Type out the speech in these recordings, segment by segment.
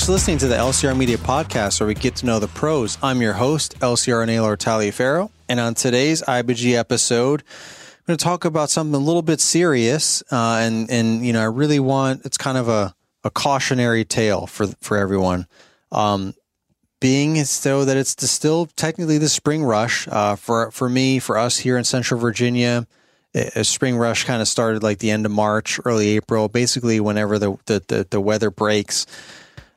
Thanks for listening to the LCR Media Podcast, where we get to know the pros. I'm your host, LCR Naylor Taliaferro, and on today's IBG episode, I'm going to talk about something a little bit serious, uh, and and you know, I really want it's kind of a a cautionary tale for for everyone. Um, being so that it's still technically the spring rush uh, for for me, for us here in Central Virginia. A spring rush kind of started like the end of March, early April, basically whenever the the, the, the weather breaks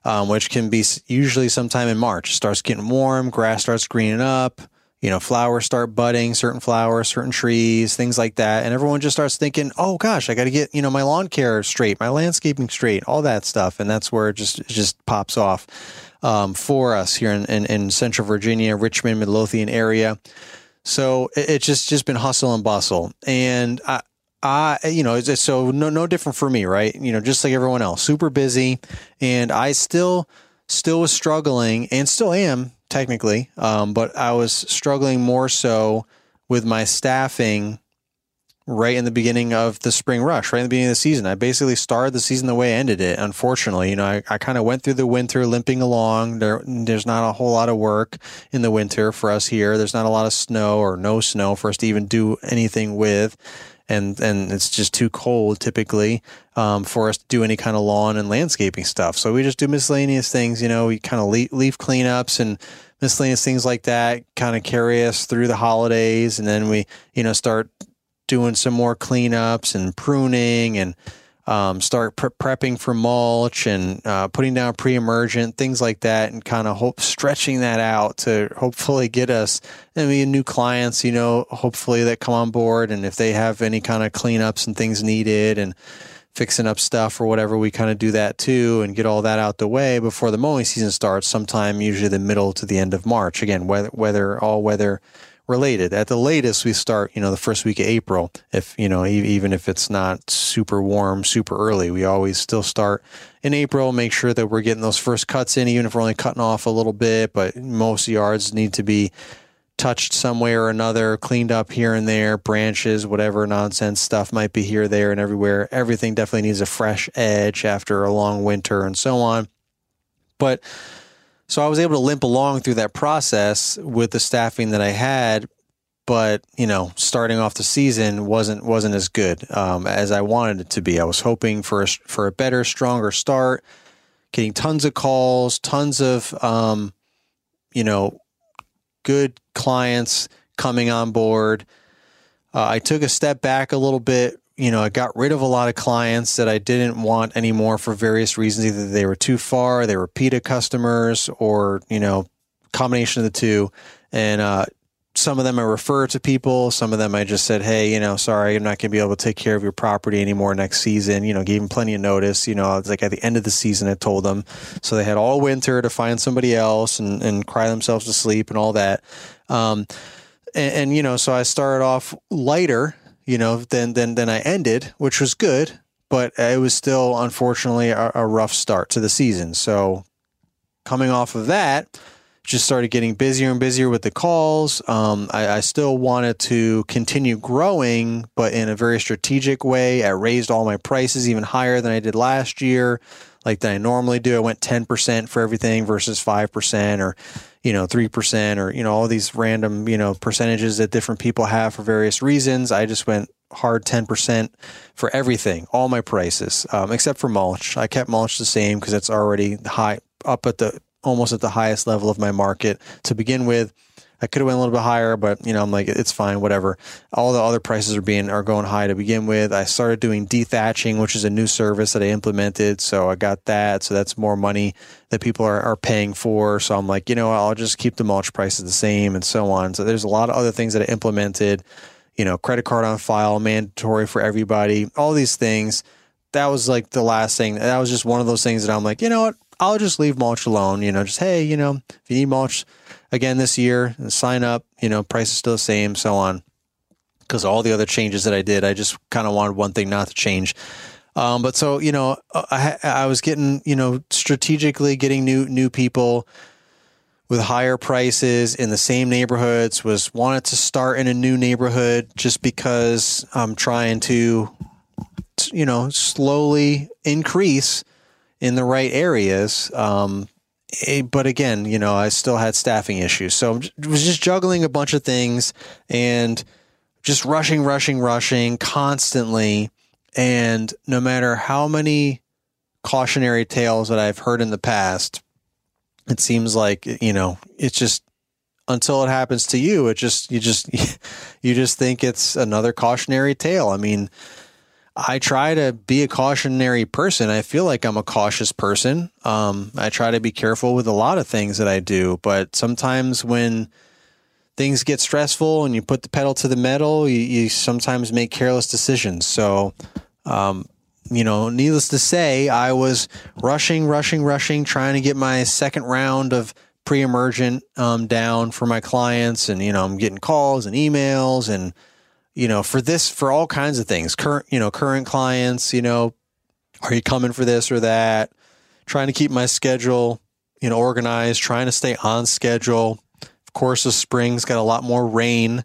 um, which can be usually sometime in March. It starts getting warm, grass starts greening up, you know, flowers start budding, certain flowers, certain trees, things like that. And everyone just starts thinking, oh gosh, I got to get, you know, my lawn care straight, my landscaping straight, all that stuff. And that's where it just, it just pops off um, for us here in, in, in, Central Virginia, Richmond, Midlothian area. So it's just, just been hustle and bustle. And I, I, you know, so no, no different for me, right? You know, just like everyone else, super busy, and I still, still was struggling, and still am technically, um, but I was struggling more so with my staffing right in the beginning of the spring rush, right in the beginning of the season. I basically started the season the way I ended it. Unfortunately, you know, I, I kind of went through the winter limping along. There, there's not a whole lot of work in the winter for us here. There's not a lot of snow or no snow for us to even do anything with and and it's just too cold typically um, for us to do any kind of lawn and landscaping stuff. So we just do miscellaneous things. You know, we kind of leaf, leaf cleanups and miscellaneous things like that. Kind of carry us through the holidays, and then we you know start doing some more cleanups and pruning and um, start pre- prepping for mulch and uh, putting down pre-emergent things like that, and kind of hope stretching that out to hopefully get us I mean new clients, you know, hopefully that come on board, and if they have any kind of cleanups and things needed and fixing up stuff or whatever, we kind of do that too and get all that out the way before the mowing season starts. Sometime usually the middle to the end of March. Again, weather, weather all weather related. At the latest, we start, you know, the first week of April. If, you know, even if it's not super warm, super early, we always still start in April, make sure that we're getting those first cuts in, even if we're only cutting off a little bit, but most yards need to be touched some way or another, cleaned up here and there, branches, whatever nonsense stuff might be here, there, and everywhere. Everything definitely needs a fresh edge after a long winter and so on. But so I was able to limp along through that process with the staffing that I had, but you know, starting off the season wasn't wasn't as good um, as I wanted it to be. I was hoping for a, for a better, stronger start, getting tons of calls, tons of um, you know, good clients coming on board. Uh, I took a step back a little bit you know, I got rid of a lot of clients that I didn't want anymore for various reasons. Either they were too far, they were repeated customers, or, you know, combination of the two. And, uh, some of them I refer to people. Some of them I just said, Hey, you know, sorry, I'm not going to be able to take care of your property anymore next season. You know, gave them plenty of notice. You know, it's like at the end of the season, I told them. So they had all winter to find somebody else and, and cry themselves to sleep and all that. Um, and, and, you know, so I started off lighter you know, than than than I ended, which was good, but it was still unfortunately a, a rough start to the season. So coming off of that, just started getting busier and busier with the calls. Um, I, I, still wanted to continue growing, but in a very strategic way. I raised all my prices even higher than I did last year, like that I normally do. I went 10% for everything versus 5% or you know, 3% or, you know, all these random, you know, percentages that different people have for various reasons. I just went hard 10% for everything, all my prices, um, except for mulch. I kept mulch the same because it's already high up at the almost at the highest level of my market to begin with. I could have went a little bit higher, but you know, I'm like, it's fine, whatever. All the other prices are being are going high to begin with. I started doing dethatching, which is a new service that I implemented. So I got that. So that's more money that people are, are paying for. So I'm like, you know, I'll just keep the mulch prices the same and so on. So there's a lot of other things that I implemented, you know, credit card on file, mandatory for everybody, all these things. That was like the last thing. That was just one of those things that I'm like, you know what? I'll just leave mulch alone. You know, just, hey, you know, if you need mulch, again this year. Sign up, you know, price is still the same, so on. Because all the other changes that I did, I just kind of wanted one thing not to change. Um, but so you know, I, I was getting you know strategically getting new new people with higher prices in the same neighborhoods. Was wanted to start in a new neighborhood just because I'm trying to you know slowly increase in the right areas. Um, Eh, but again, you know, I still had staffing issues. So I was just juggling a bunch of things and just rushing, rushing, rushing constantly. And no matter how many cautionary tales that I've heard in the past, it seems like, you know, it's just until it happens to you, it just, you just, you just think it's another cautionary tale. I mean, I try to be a cautionary person. I feel like I'm a cautious person. Um, I try to be careful with a lot of things that I do, but sometimes when things get stressful and you put the pedal to the metal, you, you sometimes make careless decisions. So, um, you know, needless to say, I was rushing, rushing, rushing, trying to get my second round of pre-emergent um, down for my clients, and you know, I'm getting calls and emails and you know, for this, for all kinds of things, current, you know, current clients, you know, are you coming for this or that? Trying to keep my schedule, you know, organized, trying to stay on schedule. Of course, the spring's got a lot more rain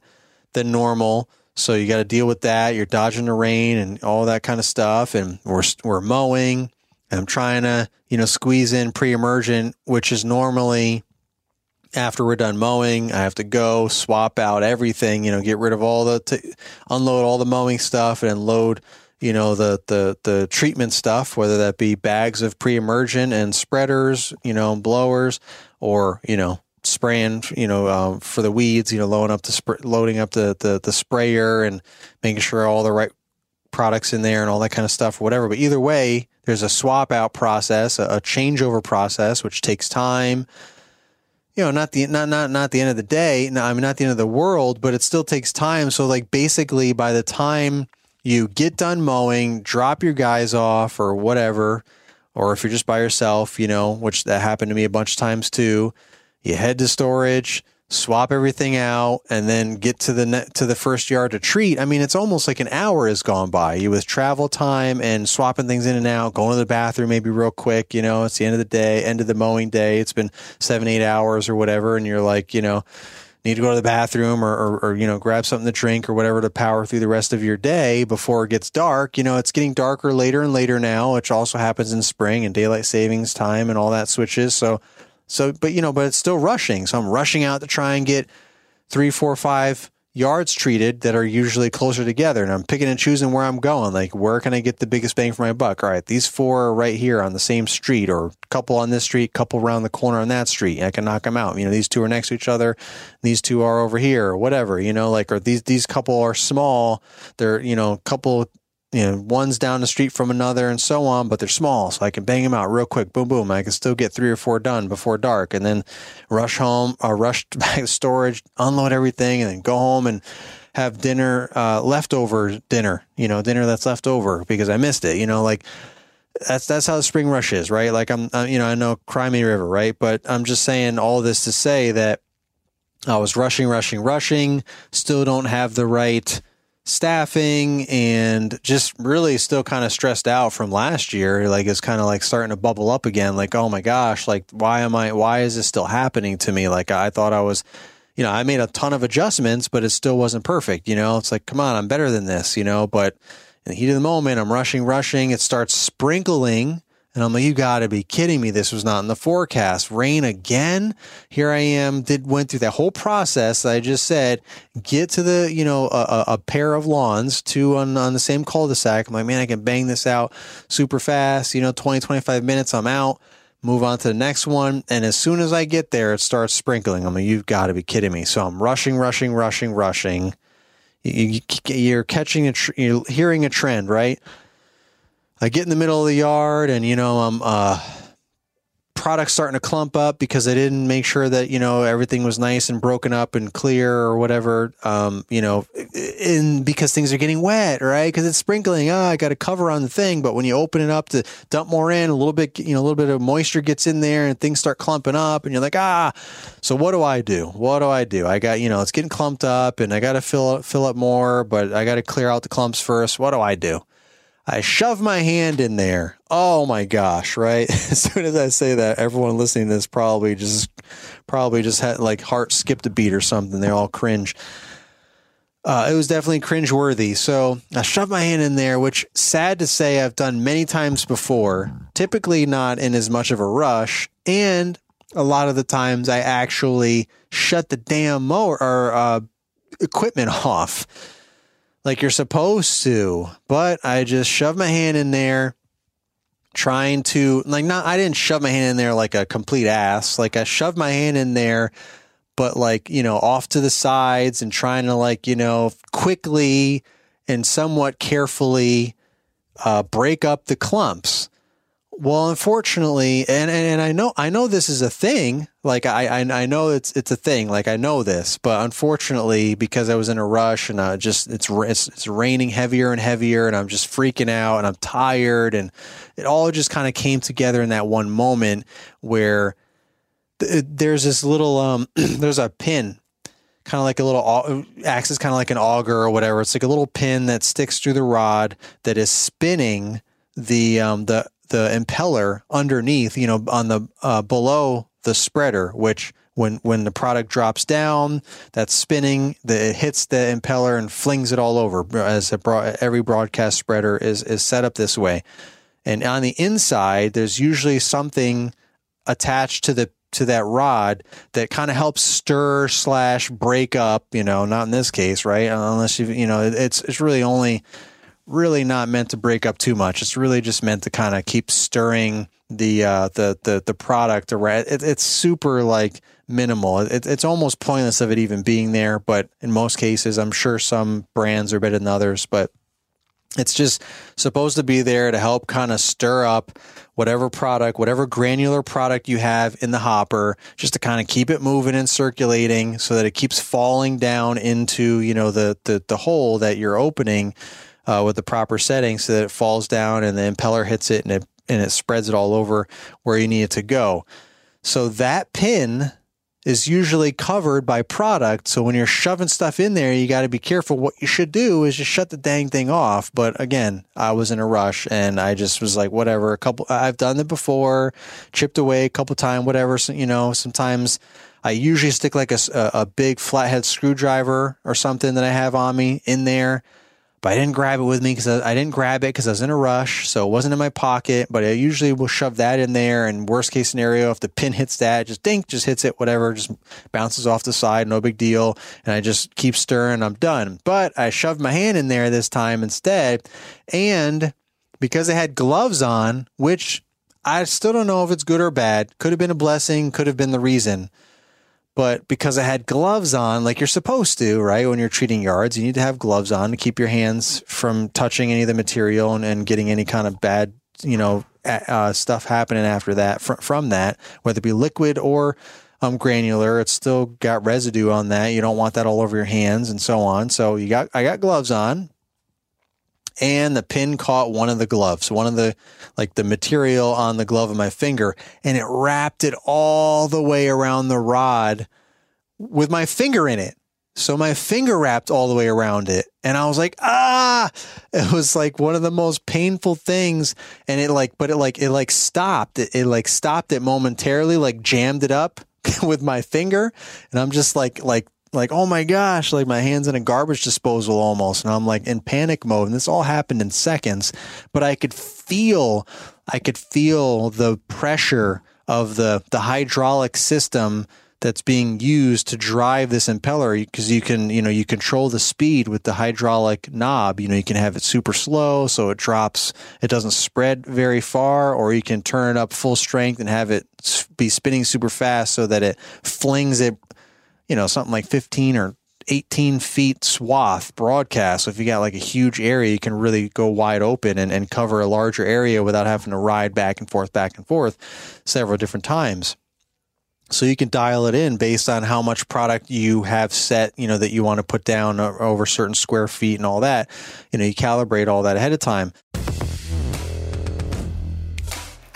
than normal. So you got to deal with that. You're dodging the rain and all that kind of stuff. And we're, we're mowing. I'm trying to, you know, squeeze in pre-emergent, which is normally after we're done mowing, I have to go swap out everything, you know, get rid of all the, t- unload all the mowing stuff and load, you know, the, the, the treatment stuff, whether that be bags of pre-emergent and spreaders, you know, blowers or, you know, spraying, you know, um, for the weeds, you know, loading up the, sp- loading up the, the, the sprayer and making sure all the right products in there and all that kind of stuff whatever. But either way, there's a swap out process, a, a changeover process, which takes time you know, not the not not not the end of the day. No, I mean not the end of the world, but it still takes time. So like basically by the time you get done mowing, drop your guys off or whatever, or if you're just by yourself, you know, which that happened to me a bunch of times too, you head to storage, swap everything out and then get to the net, to the first yard to treat. I mean, it's almost like an hour has gone by. You with travel time and swapping things in and out, going to the bathroom maybe real quick. You know, it's the end of the day, end of the mowing day. It's been seven, eight hours or whatever, and you're like, you know. Need to go to the bathroom or, or, or, you know, grab something to drink or whatever to power through the rest of your day before it gets dark. You know, it's getting darker later and later now, which also happens in spring and daylight savings time and all that switches. So so, but you know, but it's still rushing. So I'm rushing out to try and get three, four, five yards treated that are usually closer together. And I'm picking and choosing where I'm going. Like, where can I get the biggest bang for my buck? All right, these four are right here on the same street, or couple on this street, couple around the corner on that street. I can knock them out. You know, these two are next to each other. These two are over here, or whatever. You know, like, or these these couple are small. They're you know, couple you know, one's down the street from another and so on, but they're small. So I can bang them out real quick. Boom, boom. I can still get three or four done before dark and then rush home or uh, rush back to storage, unload everything and then go home and have dinner, uh, leftover dinner, you know, dinner that's left over because I missed it, you know, like that's, that's how the spring rush is, right? Like I'm, uh, you know, I know Crimey River, right? But I'm just saying all this to say that I was rushing, rushing, rushing, still don't have the right, staffing and just really still kind of stressed out from last year. Like it's kind of like starting to bubble up again. Like, oh my gosh, like why am I, why is this still happening to me? Like I thought I was, you know, I made a ton of adjustments, but it still wasn't perfect. You know, it's like, come on, I'm better than this, you know, but in the heat of the moment, I'm rushing, rushing. It starts sprinkling and I'm like, you got to be kidding me. This was not in the forecast. Rain again. Here I am. Did went through that whole process I just said. Get to the you know a, a pair of lawns, two on on the same cul-de-sac. I'm like, man, I can bang this out super fast. You know, 20 25 minutes. I'm out. Move on to the next one, and as soon as I get there, it starts sprinkling. I'm like, you've got to be kidding me. So I'm rushing, rushing, rushing, rushing. You, you're catching a, tr- you're hearing a trend, right? I get in the middle of the yard and, you know, I'm, uh, products starting to clump up because I didn't make sure that, you know, everything was nice and broken up and clear or whatever. Um, you know, in because things are getting wet, right? Because it's sprinkling. Ah, I got a cover on the thing. But when you open it up to dump more in, a little bit, you know, a little bit of moisture gets in there and things start clumping up and you're like, ah, so what do I do? What do I do? I got, you know, it's getting clumped up and I got to fill, fill up more, but I got to clear out the clumps first. What do I do? I shove my hand in there. Oh my gosh, right? As soon as I say that, everyone listening to this probably just probably just had like heart skipped a beat or something. They all cringe. uh, it was definitely cringe worthy. So I shoved my hand in there, which sad to say I've done many times before, typically not in as much of a rush. And a lot of the times I actually shut the damn mower or uh, equipment off like you're supposed to. But I just shoved my hand in there trying to like not I didn't shove my hand in there like a complete ass. Like I shoved my hand in there but like, you know, off to the sides and trying to like, you know, quickly and somewhat carefully uh, break up the clumps. Well, unfortunately, and, and, and I know I know this is a thing. Like I, I I know it's it's a thing. Like I know this, but unfortunately, because I was in a rush and I just it's it's, it's raining heavier and heavier, and I'm just freaking out and I'm tired, and it all just kind of came together in that one moment where there's this little um there's a pin kind of like a little acts as kind of like an auger or whatever it's like a little pin that sticks through the rod that is spinning the um the the impeller underneath you know on the uh, below the spreader which when when the product drops down that's spinning the, it hits the impeller and flings it all over as every broadcast spreader is is set up this way and on the inside there's usually something attached to the to that rod that kind of helps stir slash break up, you know, not in this case, right? Unless you, you know, it's, it's really only really not meant to break up too much. It's really just meant to kind of keep stirring the, uh, the, the, the product around. It, it's super like minimal. It, it's almost pointless of it even being there. But in most cases, I'm sure some brands are better than others, but it's just supposed to be there to help kind of stir up whatever product, whatever granular product you have in the hopper, just to kind of keep it moving and circulating so that it keeps falling down into, you know, the the, the hole that you're opening uh, with the proper settings so that it falls down and the impeller hits it and it and it spreads it all over where you need it to go. So that pin is usually covered by product. So when you're shoving stuff in there, you got to be careful. What you should do is just shut the dang thing off. But again, I was in a rush and I just was like, whatever. A couple, I've done it before, chipped away a couple times, whatever. So, you know, sometimes I usually stick like a, a big flathead screwdriver or something that I have on me in there but I didn't grab it with me because I, I, didn't grab it because I was in a rush, so it wasn't in my pocket. But I usually will shove that in there. And worst case scenario, if the pin hits that, just dink, just hits it, whatever, just bounces off the side, no big deal. And I just keep stirring, I'm done. But I shoved my hand in there this time instead, and because I had gloves on, which I still don't know if it's good or bad, could have been a blessing, could have been the reason but because I had gloves on, like you're supposed to, right? When you're treating yards, you need to have gloves on to keep your hands from touching any of the material and, and getting any kind of bad, you know, uh, stuff happening after that fr- from that, whether it be liquid or um, granular. It's still got residue on that. You don't want that all over your hands and so on. So you got, I got gloves on and the pin caught one of the gloves, one of the like the material on the glove of my finger, and it wrapped it all the way around the rod with my finger in it. So my finger wrapped all the way around it. And I was like, ah, it was like one of the most painful things. And it like, but it like, it like stopped it. It like stopped it momentarily, like jammed it up with my finger. And I'm just like, like like, oh my gosh, like my hands in a garbage disposal almost. And I'm like in panic mode. And this all happened in seconds, but I could feel, I could feel the pressure of the, the hydraulic system that's being used to drive this impeller because you can, you know, you control the speed with the hydraulic knob. You know, you can have it super slow so it drops, it doesn't spread very far, or you can turn it up full strength and have it be spinning super fast so that it flings it you know, something like 15 or 18 feet swath broadcast. So if you got like a huge area, you can really go wide open and, and cover a larger area without having to ride back and forth, back and forth several different times. So you can dial it in based on how much product you have set, you know, that you want to put down over certain square feet and all that. You know, you calibrate all that ahead of time.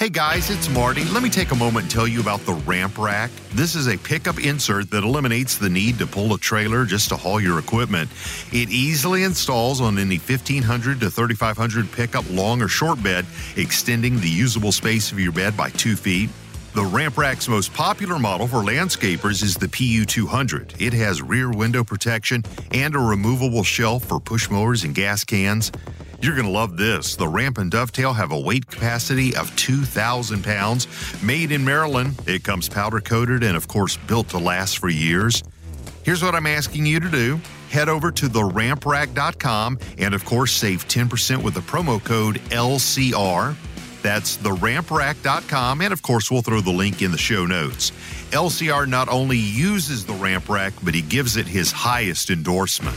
Hey guys, it's Marty. Let me take a moment and tell you about the Ramp Rack. This is a pickup insert that eliminates the need to pull a trailer just to haul your equipment. It easily installs on any 1500 to 3500 pickup long or short bed, extending the usable space of your bed by two feet. The Ramp Rack's most popular model for landscapers is the PU200. It has rear window protection and a removable shelf for push mowers and gas cans. You're going to love this. The Ramp and Dovetail have a weight capacity of 2,000 pounds. Made in Maryland, it comes powder coated and, of course, built to last for years. Here's what I'm asking you to do head over to theramprack.com and, of course, save 10% with the promo code LCR. That's theramprack.com. And of course, we'll throw the link in the show notes. LCR not only uses the ramp rack, but he gives it his highest endorsement.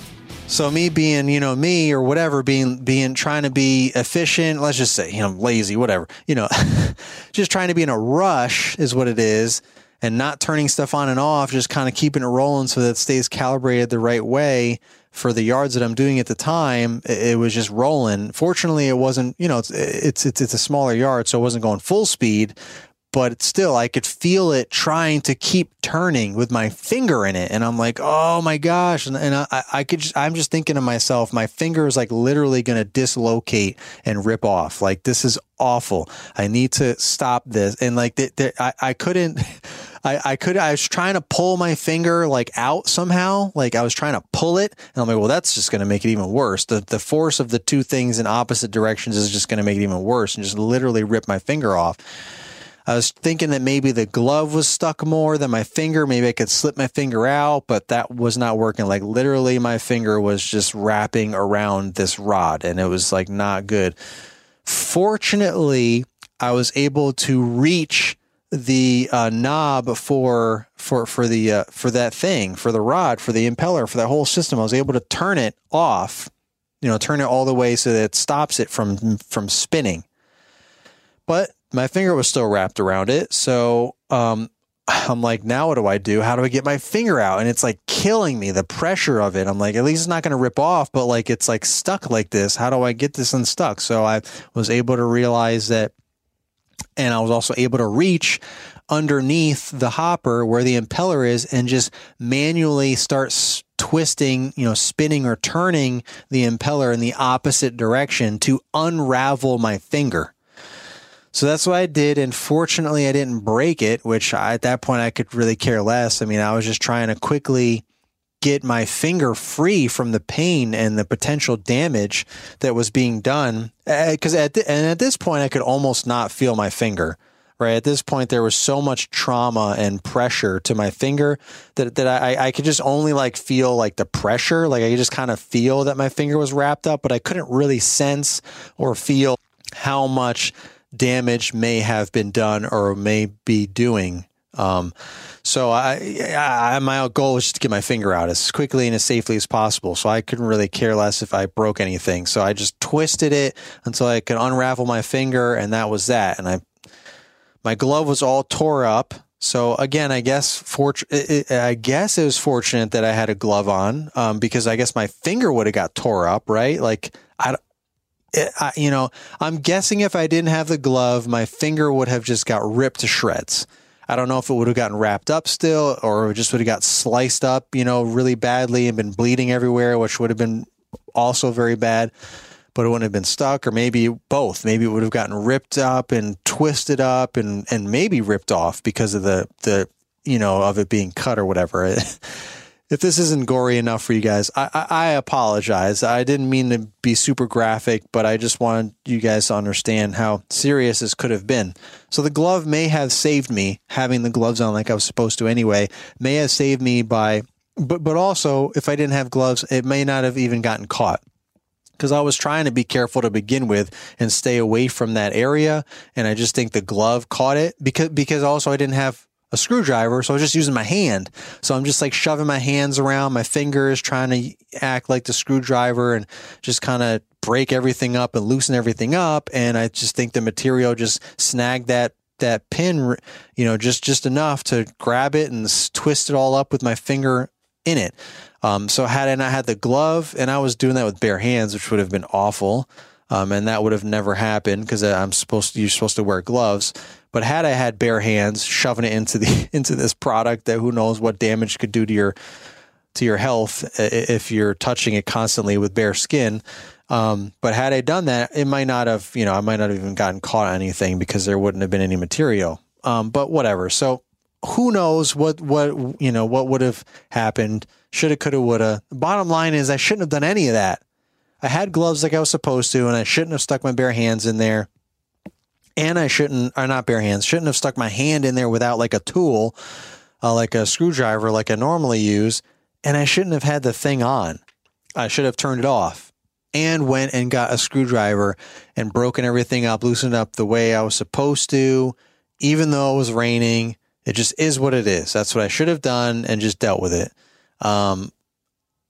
So me being, you know, me or whatever, being being trying to be efficient, let's just say, you know, lazy, whatever, you know, just trying to be in a rush is what it is, and not turning stuff on and off, just kind of keeping it rolling so that it stays calibrated the right way for the yards that I'm doing at the time. It, it was just rolling. Fortunately, it wasn't, you know, it's it's it's, it's a smaller yard, so it wasn't going full speed, but still I could feel it trying to keep turning with my finger in it. And I'm like, oh my gosh. And, and I, I could just, I'm just thinking to myself, my finger is like literally going to dislocate and rip off. Like this is awful. I need to stop this. And like, th- th- I, I couldn't, I, I could, I was trying to pull my finger like out somehow. Like I was trying to pull it and I'm like, well, that's just going to make it even worse. The, the force of the two things in opposite directions is just going to make it even worse and just literally rip my finger off. I was thinking that maybe the glove was stuck more than my finger. Maybe I could slip my finger out, but that was not working. Like literally, my finger was just wrapping around this rod and it was like not good. Fortunately, I was able to reach the uh, knob for for for the uh, for that thing for the rod for the impeller for that whole system. I was able to turn it off, you know, turn it all the way so that it stops it from from spinning. But my finger was still wrapped around it. So um, I'm like, now what do I do? How do I get my finger out? And it's like killing me, the pressure of it. I'm like, at least it's not going to rip off, but like it's like stuck like this. How do I get this unstuck? So I was able to realize that, and I was also able to reach underneath the hopper where the impeller is and just manually start twisting, you know, spinning or turning the impeller in the opposite direction to unravel my finger. So that's what I did. And fortunately, I didn't break it, which I, at that point I could really care less. I mean, I was just trying to quickly get my finger free from the pain and the potential damage that was being done. Because uh, at the, and at this point, I could almost not feel my finger. Right at this point, there was so much trauma and pressure to my finger that that I, I could just only like feel like the pressure. Like I could just kind of feel that my finger was wrapped up, but I couldn't really sense or feel how much damage may have been done or may be doing. Um, so I, I, my goal was just to get my finger out as quickly and as safely as possible. So I couldn't really care less if I broke anything. So I just twisted it until I could unravel my finger, and that was that. And I, my glove was all tore up. So again, I guess for, I guess it was fortunate that I had a glove on, um, because I guess my finger would have got tore up, right? Like I, it, I, you know, I'm guessing if I didn't have the glove, my finger would have just got ripped to shreds. I don't know if it would have gotten wrapped up still or just would have got sliced up, you know, really badly and been bleeding everywhere, which would have been also very bad, but it wouldn't have been stuck or maybe both. Maybe it would have gotten ripped up and twisted up and, and maybe ripped off because of the, the, you know, of it being cut or whatever. if this isn't gory enough for you guys, I, I, I, apologize. I didn't mean to be super graphic, but I just wanted you guys to understand how serious this could have been. So the glove may have saved me, having the gloves on like I was supposed to anyway, may have saved me by, but, but also if I didn't have gloves, it may not have even gotten caught because I was trying to be careful to begin with and stay away from that area. And I just think the glove caught it because, because also I didn't have a screwdriver. So I was just using my hand. So I'm just like shoving my hands around my fingers, trying to act like the screwdriver and just kind of break everything up and loosen everything up. And I just think the material just snagged that that pin, you know, just just enough to grab it and twist it all up with my finger in it. Um, so had I not had the glove, and I was doing that with bare hands, which would have been awful, um, and that would have never happened because I'm supposed to, you're supposed to wear gloves. But had I had bare hands, shoving it into the into this product that who knows what damage could do to your to your health if you're touching it constantly with bare skin. Um, but had I done that, it might not have, you know, I might not have even gotten caught on anything because there wouldn't have been any material. Um, but whatever. So who knows what, what, you know, what would have happened? Shoulda, coulda, woulda. Bottom line is I shouldn't have done any of that. I had gloves like I was supposed to, and I shouldn't have stuck my bare hands in there. And I shouldn't, or not bare hands, shouldn't have stuck my hand in there without like a tool, uh, like a screwdriver, like I normally use. And I shouldn't have had the thing on. I should have turned it off and went and got a screwdriver and broken everything up, loosened up the way I was supposed to, even though it was raining. It just is what it is. That's what I should have done and just dealt with it. Um,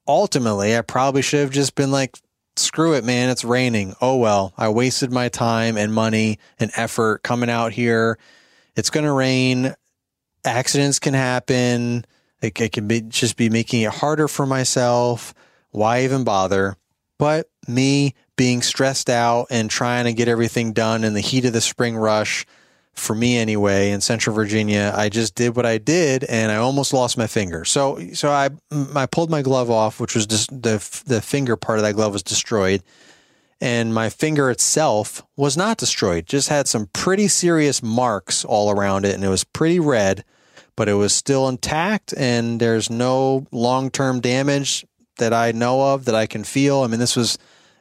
ultimately, I probably should have just been like, screw it, man. It's raining. Oh, well, I wasted my time and money and effort coming out here. It's going to rain. Accidents can happen. It, it can be just be making it harder for myself. Why even bother? But me being stressed out and trying to get everything done in the heat of the spring rush, for me anyway, in Central Virginia, I just did what I did, and I almost lost my finger. So, so I I pulled my glove off, which was just the the finger part of that glove was destroyed, and my finger itself was not destroyed. Just had some pretty serious marks all around it, and it was pretty red, but it was still intact, and there's no long term damage that I know of that I can feel. I mean, this was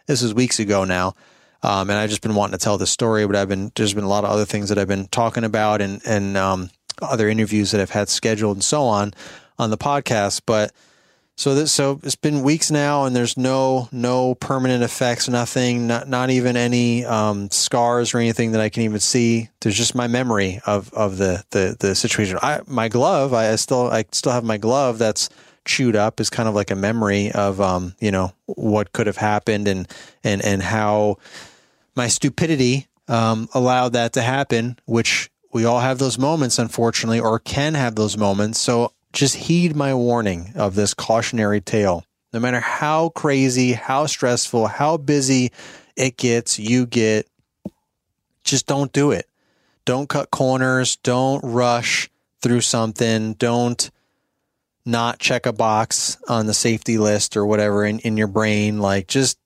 this was weeks ago now, um, and I've just been wanting to tell this story. But I've been there's been a lot of other things that I've been talking about and and um, other interviews that I've had scheduled and so on on the podcast. But so this so it's been weeks now, and there's no no permanent effects, nothing, not not even any um, scars or anything that I can even see. There's just my memory of of the the the situation. I my glove, I still I still have my glove that's chewed up is kind of like a memory of um, you know what could have happened and and and how my stupidity um, allowed that to happen which we all have those moments unfortunately or can have those moments. So just heed my warning of this cautionary tale. No matter how crazy how stressful how busy it gets you get just don't do it. Don't cut corners. Don't rush through something. Don't not check a box on the safety list or whatever in, in your brain. Like just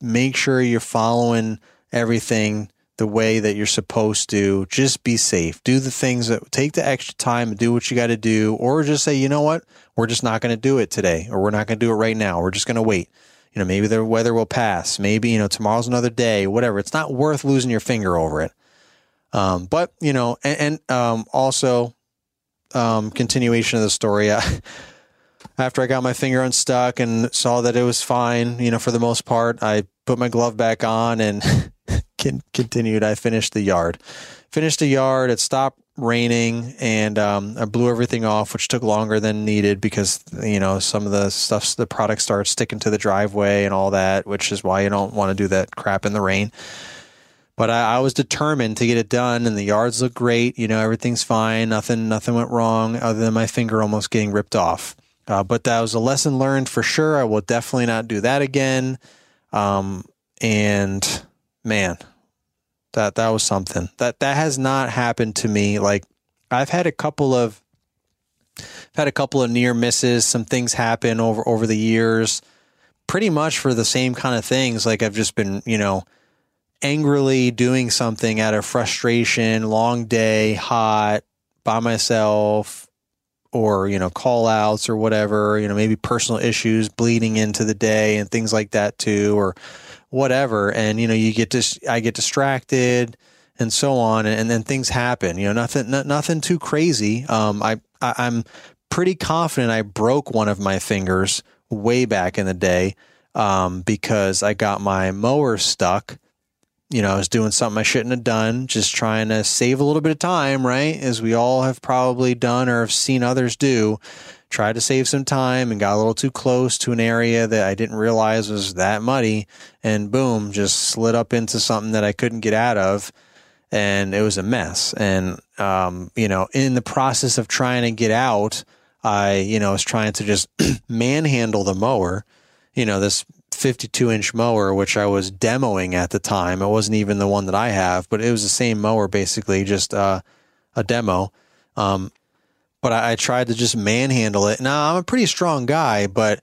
make sure you're following everything the way that you're supposed to. Just be safe. Do the things that take the extra time and do what you got to do, or just say, you know what, we're just not going to do it today, or we're not going to do it right now. We're just going to wait. You know, maybe the weather will pass. Maybe, you know, tomorrow's another day, whatever. It's not worth losing your finger over it. Um, but, you know, and, and um, also, um, continuation of the story. after I got my finger unstuck and saw that it was fine, you know, for the most part, I put my glove back on and continued. I finished the yard. Finished the yard. It stopped raining and um, I blew everything off, which took longer than needed because, you know, some of the stuff, the product starts sticking to the driveway and all that, which is why you don't want to do that crap in the rain. But I, I was determined to get it done and the yards look great. You know, everything's fine. Nothing, nothing went wrong other than my finger almost getting ripped off. Uh, but that was a lesson learned for sure. I will definitely not do that again. Um, and man, that that was something that that has not happened to me. Like I've had a couple of I've had a couple of near misses. Some things happen over over the years, pretty much for the same kind of things. Like I've just been, you know, angrily doing something out of frustration, long day, hot, by myself, or you know call outs or whatever you know maybe personal issues bleeding into the day and things like that too or whatever and you know you get this i get distracted and so on and, and then things happen you know nothing nothing too crazy um I, I i'm pretty confident i broke one of my fingers way back in the day um because i got my mower stuck you know, I was doing something I shouldn't have done, just trying to save a little bit of time, right? As we all have probably done or have seen others do. Tried to save some time and got a little too close to an area that I didn't realize was that muddy, and boom, just slid up into something that I couldn't get out of. and it was a mess. And, um, you know, in the process of trying to get out, I, you know, was trying to just manhandle the mower, you know, this 52 inch mower, which I was demoing at the time. It wasn't even the one that I have, but it was the same mower, basically, just uh, a demo. Um, but I, I, tried to just manhandle it. Now, I'm a pretty strong guy, but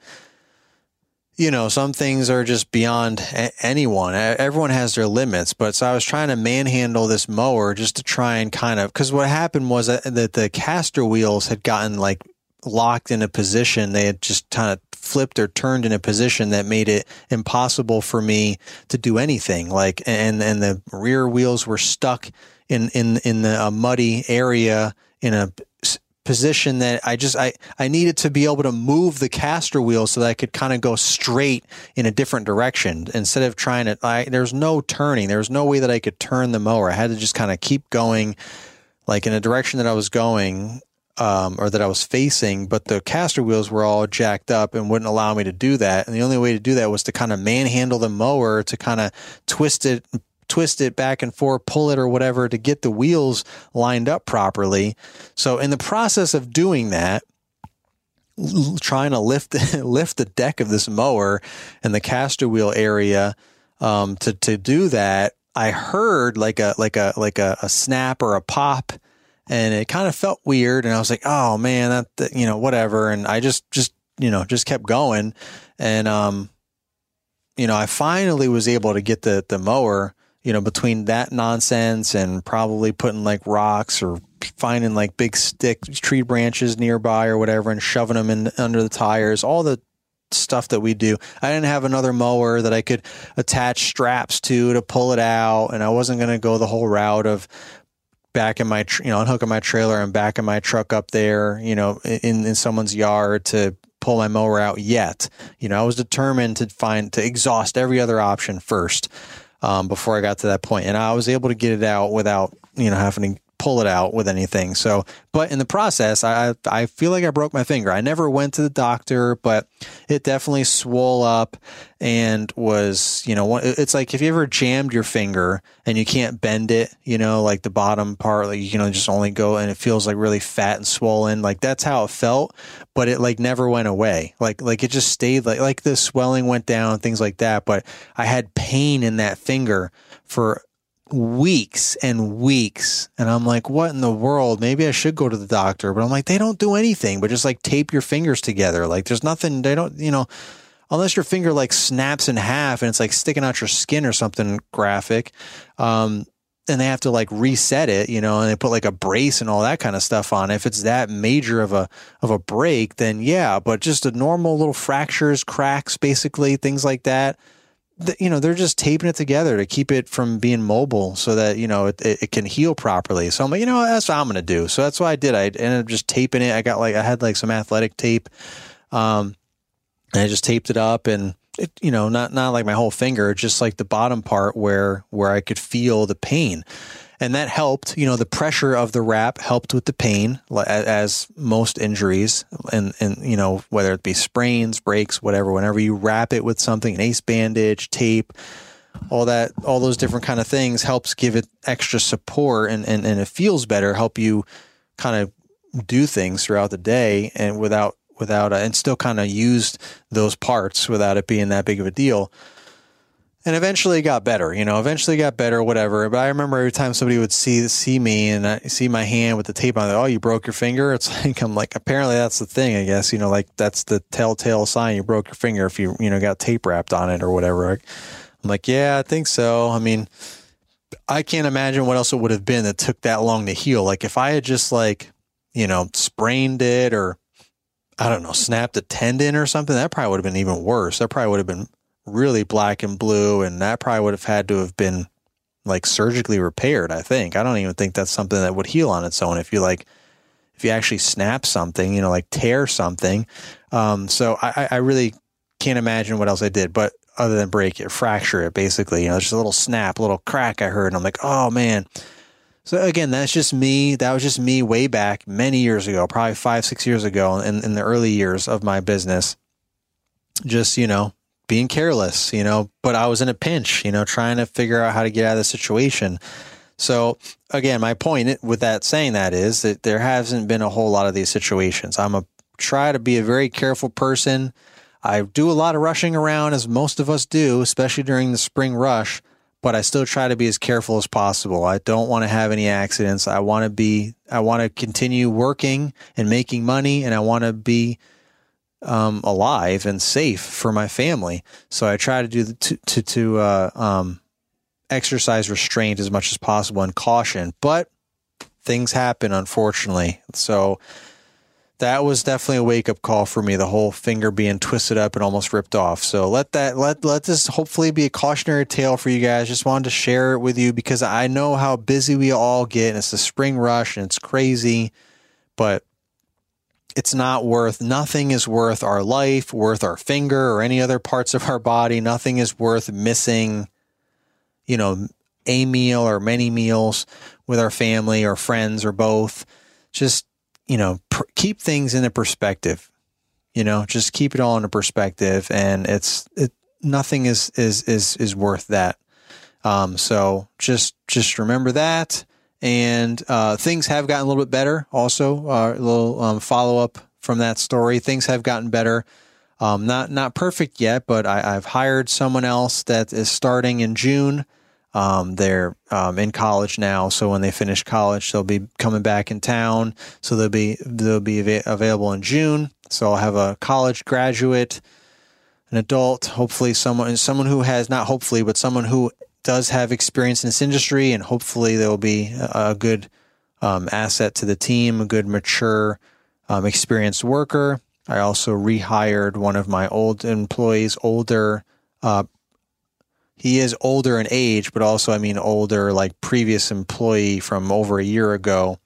you know, some things are just beyond a- anyone. Everyone has their limits. But so I was trying to manhandle this mower just to try and kind of, because what happened was that, that the caster wheels had gotten like locked in a position. They had just kind of flipped or turned in a position that made it impossible for me to do anything. Like, and, and the rear wheels were stuck in, in, in the, a muddy area in a position that I just I I needed to be able to move the caster wheel so that I could kind of go straight in a different direction instead of trying to I there's no turning. There was no way that I could turn the mower I had to just kind of keep going like in a direction that I was going um, or that I was facing but the caster wheels were all jacked up and wouldn't allow me to do that. And the only way to do that was to kind of manhandle the mower to kind of twist it twist it back and forth, pull it or whatever to get the wheels lined up properly. So in the process of doing that, trying to lift lift the deck of this mower and the caster wheel area um, to to do that, I heard like a like a like a, a snap or a pop, and it kind of felt weird. And I was like, oh man, that, that you know whatever. And I just just you know just kept going, and um, you know I finally was able to get the the mower you know, between that nonsense and probably putting like rocks or finding like big stick tree branches nearby or whatever and shoving them in under the tires, all the stuff that we do. I didn't have another mower that I could attach straps to to pull it out, and I wasn't going to go the whole route of back in my you know unhooking my trailer and backing my truck up there, you know, in in someone's yard to pull my mower out yet. You know, I was determined to find to exhaust every other option first um, before I got to that point, and I was able to get it out without you know having to pull it out with anything. So, but in the process, I I feel like I broke my finger. I never went to the doctor, but it definitely swole up and was you know it's like if you ever jammed your finger and you can't bend it, you know, like the bottom part, like you know just only go and it feels like really fat and swollen. Like that's how it felt, but it like never went away. Like like it just stayed like like the swelling went down, things like that. But I had pain in that finger for weeks and weeks. And I'm like, what in the world? Maybe I should go to the doctor. But I'm like, they don't do anything but just like tape your fingers together. Like there's nothing, they don't, you know, unless your finger like snaps in half and it's like sticking out your skin or something graphic. Um, and they have to like reset it, you know, and they put like a brace and all that kind of stuff on. If it's that major of a of a break, then yeah, but just a normal little fractures, cracks, basically things like that you know, they're just taping it together to keep it from being mobile so that, you know, it, it, can heal properly. So I'm like, you know, that's what I'm to do. So that's what I did. I ended up just taping it. I got like, I had like some athletic tape. Um, and I just taped it up and it, you know, not, not like my whole finger, just like the bottom part where, where I could feel the pain and that helped. You know, the pressure of the wrap helped with the pain, as most injuries, and and you know whether it be sprains, breaks, whatever. Whenever you wrap it with something, an ace bandage, tape, all that, all those different kind of things helps give it extra support, and and, and it feels better. Help you kind of do things throughout the day, and without without uh, and still kind of used those parts without it being that big of a deal and eventually it got better, you know, eventually it got better, whatever. But I remember every time somebody would see, see me and I see my hand with the tape on it, oh, you broke your finger. It's like, I'm like, apparently that's the thing, I guess, you know, like that's the telltale sign you broke your finger if you, you know, got tape wrapped on it or whatever. I'm like, yeah, I think so. I mean, I can't imagine what else it would have been that took that long to heal. Like if I had just like, you know, sprained it or I don't know, snapped a tendon or something, that probably would have been even worse. That probably would have been really black and blue, and that probably would have had to have been like surgically repaired. I think. I don't even think that's something that would heal on its own. If you like, if you actually snap something, you know, like tear something. Um, so I, I really can't imagine what else I did, but other than break it, fracture it, basically, you know, just a little snap, a little crack I heard, and I'm like, oh man. So again, that's just me. That was just me way back many years ago, probably five, six years ago in, in the early years of my business. Just, you know, being careless, you know, but I was in a pinch, you know, trying to figure out how to get out of the situation. So again, my point with that saying that is that there hasn't been a whole lot of these situations. I'm a try to be a very careful person. I do a lot of rushing around as most of us do, especially during the spring rush, but I still try to be as careful as possible. I don't want to have any accidents. I want to be I want to continue working and making money and I want to be um, alive and safe for my family. So I try to do the, to to, to uh, um, exercise restraint as much as possible and caution. But things happen, unfortunately. So that was definitely a wake up call for me. The whole finger being twisted up and almost ripped off. So let that let let this hopefully be a cautionary tale for you guys. Just wanted to share it with you because I know how busy we all get. And it's the spring rush and it's crazy, but it's not worth nothing is worth our life, worth our finger or any other parts of our body. Nothing is worth missing, you know, a meal or many meals with our family or friends or both. Just you know, pr- keep things in a perspective. You know, just keep it all in a perspective, and it's it. Nothing is is is is worth that. Um, so just just remember that, and uh, things have gotten a little bit better. Also, uh, a little um, follow up from that story. Things have gotten better. Um, not not perfect yet, but I, I've hired someone else that is starting in June. Um, they're um, in college now, so when they finish college, they'll be coming back in town. So they'll be they'll be av- available in June. So I'll have a college graduate, an adult, hopefully someone someone who has not hopefully, but someone who does have experience in this industry, and hopefully they will be a, good um, asset to the team, a good mature, um, experienced worker. I also rehired one of my old employees, older uh, he is older in age, but also, I mean, older, like previous employee from over a year ago.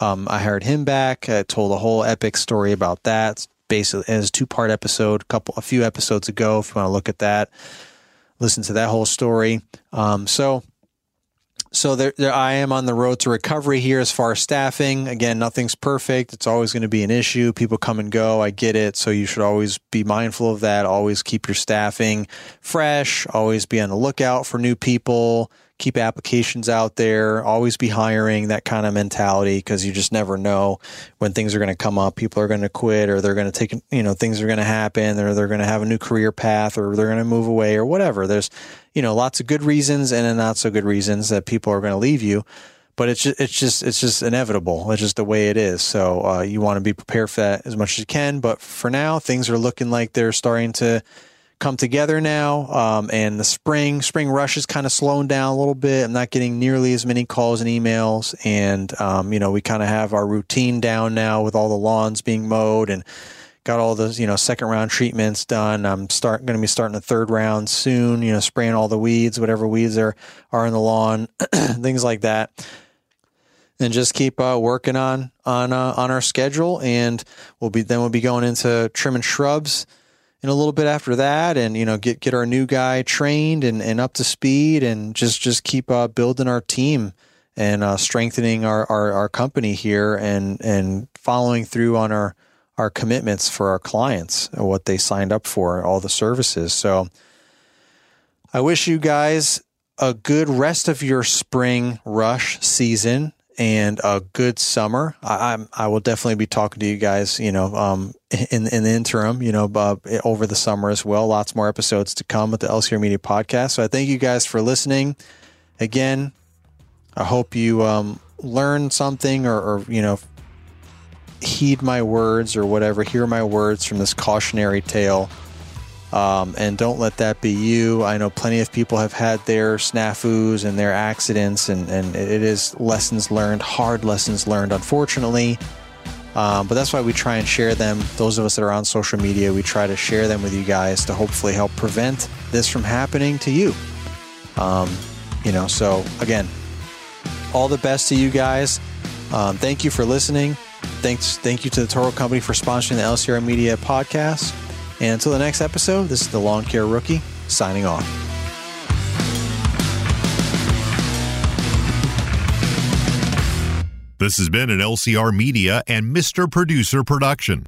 Um, I hired him back. I told a whole epic story about that. Basically, as a two part episode, couple, a few episodes ago. If you want to look at that, listen to that whole story. Um, so so there, there, I am on the road to recovery here as far as staffing. Again, nothing's perfect. It's always going to be an issue. People come and go. I get it. So you should always be mindful of that. Always keep your staffing fresh. Always be on the lookout for new people keep applications out there, always be hiring, that kind of mentality, because you just never know when things are going to come up. People are going to quit or they're going to take, you know, things are going to happen or they're going to have a new career path or they're going to move away or whatever. There's, you know, lots of good reasons and not so good reasons that people are going to leave you. But it's just, it's just, it's just inevitable. It's just the way it is. So uh, you want to be prepared for that as much as you can. But for now, things are looking like they're starting to come together now. Um, and the spring spring rush is kind of slowing down a little bit. I'm not getting nearly as many calls and emails, and um, you know we kind of have our routine down now with all the lawns being mowed and got all those you know second round treatments done. I'm start going to be starting the third round soon. You know, spraying all the weeds, whatever weeds are are in the lawn, things like that. And just keep uh, working on on uh, on our schedule, and we'll be then we'll be going into trimming shrubs in a little bit after that and you know get get our new guy trained and, and up to speed and just just keep uh, building our team and uh, strengthening our, our, our company here and and following through on our our commitments for our clients and what they signed up for all the services. So I wish you guys a good rest of your spring rush season and a good summer. I, I'm, I will definitely be talking to you guys, you know, um, in in the interim, you know, uh, over the summer as well. Lots more episodes to come with the LCR Media podcast. So I thank you guys for listening. Again, I hope you um, learn something or, or you know heed my words or whatever, hear my words from this cautionary tale um, and don't let that be you. I know plenty of people have had their snafus and their accidents, and, and it is lessons learned, hard lessons learned, unfortunately. Um, but that's why we try and share them. Those of us that are on social media, we try to share them with you guys to hopefully help prevent this from happening to you. Um, you know, so again, all the best to you guys. Um, thank you for listening. Thanks, thank you to the Toro Company for sponsoring the LCR Media podcast. And until the next episode, this is the Lawn Care Rookie signing off. This has been an LCR Media and Mr. Producer production.